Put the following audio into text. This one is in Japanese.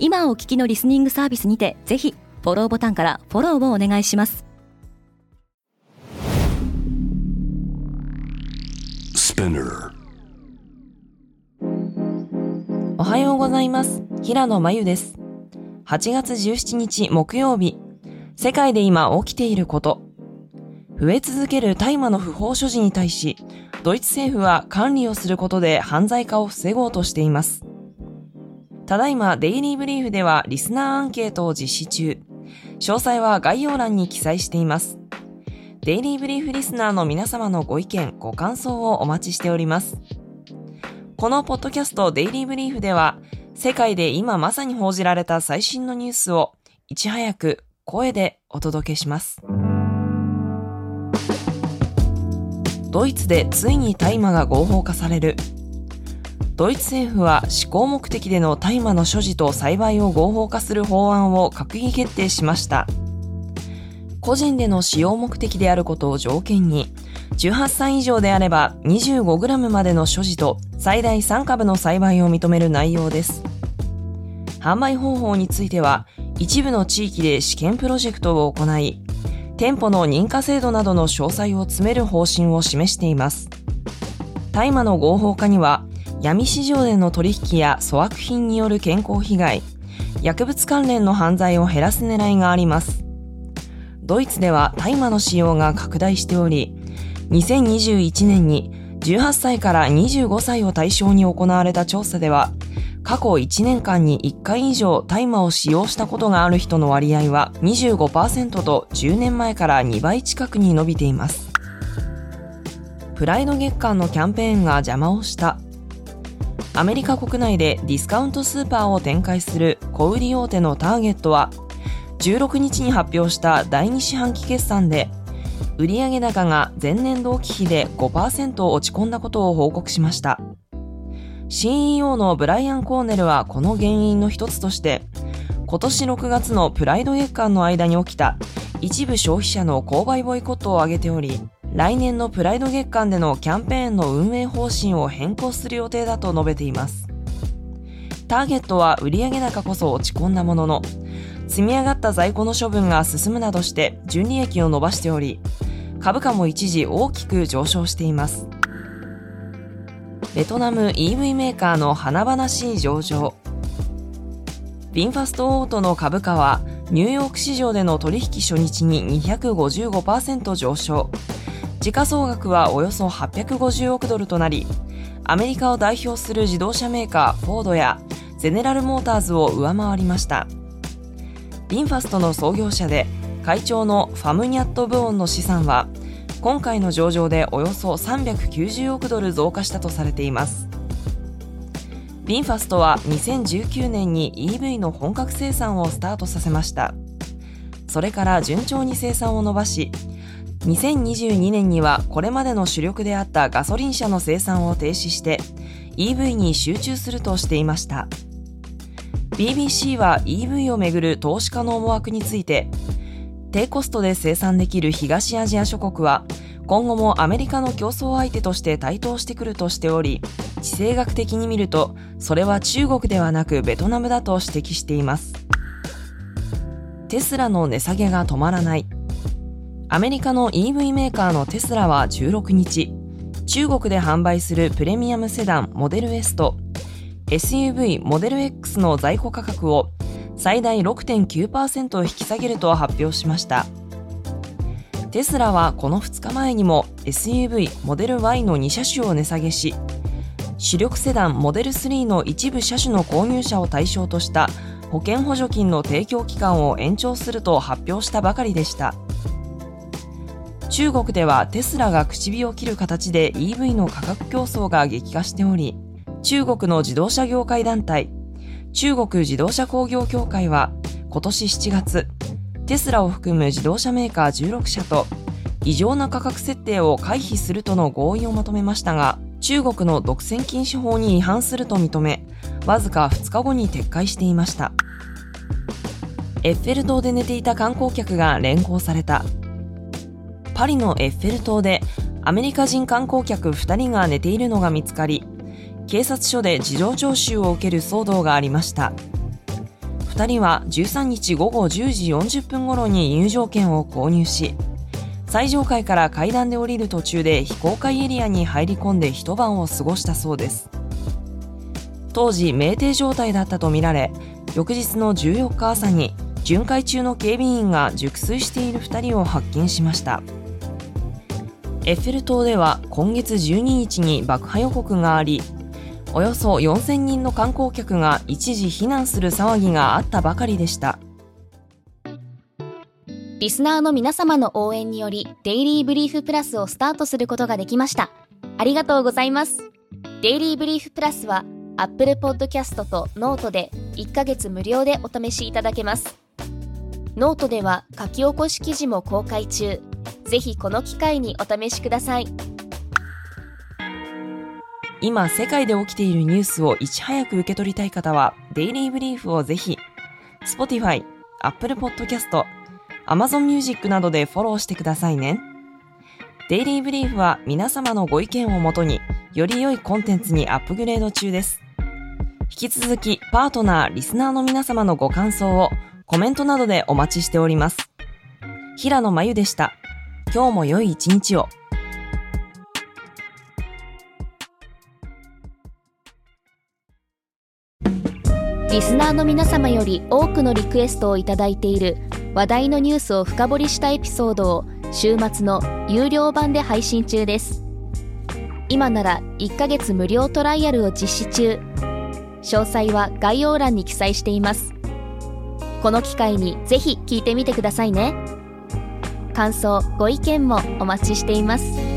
今お聞きのリスニングサービスにてぜひフォローボタンからフォローをお願いします。おはようございます。平野真由です。8月17日木曜日。世界で今起きていること。増え続ける大麻の不法所持に対しドイツ政府は管理をすることで犯罪化を防ごうとしていますただいまデイリーブリーフではリスナーアンケートを実施中。詳細は概要欄に記載しています。デイリーブリーフリスナーの皆様のご意見、ご感想をお待ちしております。このポッドキャストデイリーブリーフでは、世界で今まさに報じられた最新のニュースをいち早く声でお届けします。ドイツでついに大麻が合法化される。ドイツ政府は思考目的での大麻の所持と栽培を合法化する法案を閣議決定しました。個人での使用目的であることを条件に、18歳以上であれば 25g までの所持と最大3株の栽培を認める内容です。販売方法については、一部の地域で試験プロジェクトを行い、店舗の認可制度などの詳細を詰める方針を示しています。大麻の合法化には、闇市場での取引や粗悪品による健康被害、薬物関連の犯罪を減らす狙いがあります。ドイツでは大麻の使用が拡大しており、2021年に18歳から25歳を対象に行われた調査では、過去1年間に1回以上大麻を使用したことがある人の割合は25%と10年前から2倍近くに伸びています。プライド月間のキャンペーンが邪魔をしたアメリカ国内でディスカウントスーパーを展開する小売大手のターゲットは16日に発表した第2四半期決算で売上高が前年同期比で5%落ち込んだことを報告しました。CEO のブライアン・コーネルはこの原因の一つとして今年6月のプライド月間の間に起きた一部消費者の購買ボイコットを挙げており来年のプライド月間でのキャンペーンの運営方針を変更する予定だと述べています。ターゲットは売上高こそ落ち込んだものの、積み上がった在庫の処分が進むなどして純利益を伸ばしており、株価も一時大きく上昇しています。ベトナム EV メーカーの華々しい上場。ビンファストオートの株価はニューヨーク市場での取引初日に255%上昇。時価総額はおよそ850億ドルとなり、アメリカを代表する自動車メーカーフォードやゼネラルモーターズを上回りました。ビンファストの創業者で会長のファムニャット・ブオンの資産は今回の上場でおよそ390億ドル増加したとされています。ビンファストは2019年に EV の本格生産をスタートさせました。それから順調に生産を伸ばし、2022年にはこれまでの主力であったガソリン車の生産を停止して EV に集中するとしていました。BBC は EV をめぐる投資家の思惑について低コストで生産できる東アジア諸国は今後もアメリカの競争相手として台頭してくるとしており地政学的に見るとそれは中国ではなくベトナムだと指摘しています。テスラの値下げが止まらない。アメリカの EV メーカーのテスラは16日、中国で販売するプレミアムセダンモデル S と SUV モデル X の在庫価格を最大6.9%引き下げると発表しました。テスラはこの2日前にも SUV モデル Y の2車種を値下げし、主力セダンモデル3の一部車種の購入者を対象とした保険補助金の提供期間を延長すると発表したばかりでした。中国ではテスラが口火を切る形で EV の価格競争が激化しており、中国の自動車業界団体、中国自動車工業協会は、今年7月、テスラを含む自動車メーカー16社と異常な価格設定を回避するとの合意をまとめましたが、中国の独占禁止法に違反すると認め、わずか2日後に撤回していました。エッフェル塔で寝ていた観光客が連行された。パリのエッフェル塔でアメリカ人観光客2人が寝ているのが見つかり、警察署で事情聴取を受ける騒動がありました。2人は13日午後10時40分頃に入場券を購入し、最上階から階段で降りる途中で非公開エリアに入り込んで一晩を過ごしたそうです当時酩酊状態だったとみられ翌日の14日朝に巡回中の警備員が熟睡している2人を発見しましたエッフェル塔では今月12日に爆破予告がありおよそ4000人の観光客が一時避難する騒ぎがあったばかりでしたリスナーの皆様の応援により、デイリーブリーフプラスをスタートすることができました。ありがとうございます。デイリーブリーフプラスは、Apple Podcast と Note で1ヶ月無料でお試しいただけます。ノートでは書き起こし記事も公開中。ぜひこの機会にお試しください。今世界で起きているニュースをいち早く受け取りたい方は、デイリーブリーフをぜひ、Spotify、Apple Podcast、Amazon Music などでフォローしてくださいね。デイリーブリーフは皆様のご意見をもとに、より良いコンテンツにアップグレード中です。引き続き、パートナー、リスナーの皆様のご感想をコメントなどでお待ちしております。平野真由でした。今日も良い一日を。リスナーの皆様より多くのリクエストをいただいている話題のニュースを深掘りしたエピソードを週末の有料版で配信中です。今なら1ヶ月無料トライアルを実施中。詳細は概要欄に記載しています。この機会にぜひ聞いてみてくださいね。感想ご意見もお待ちしています。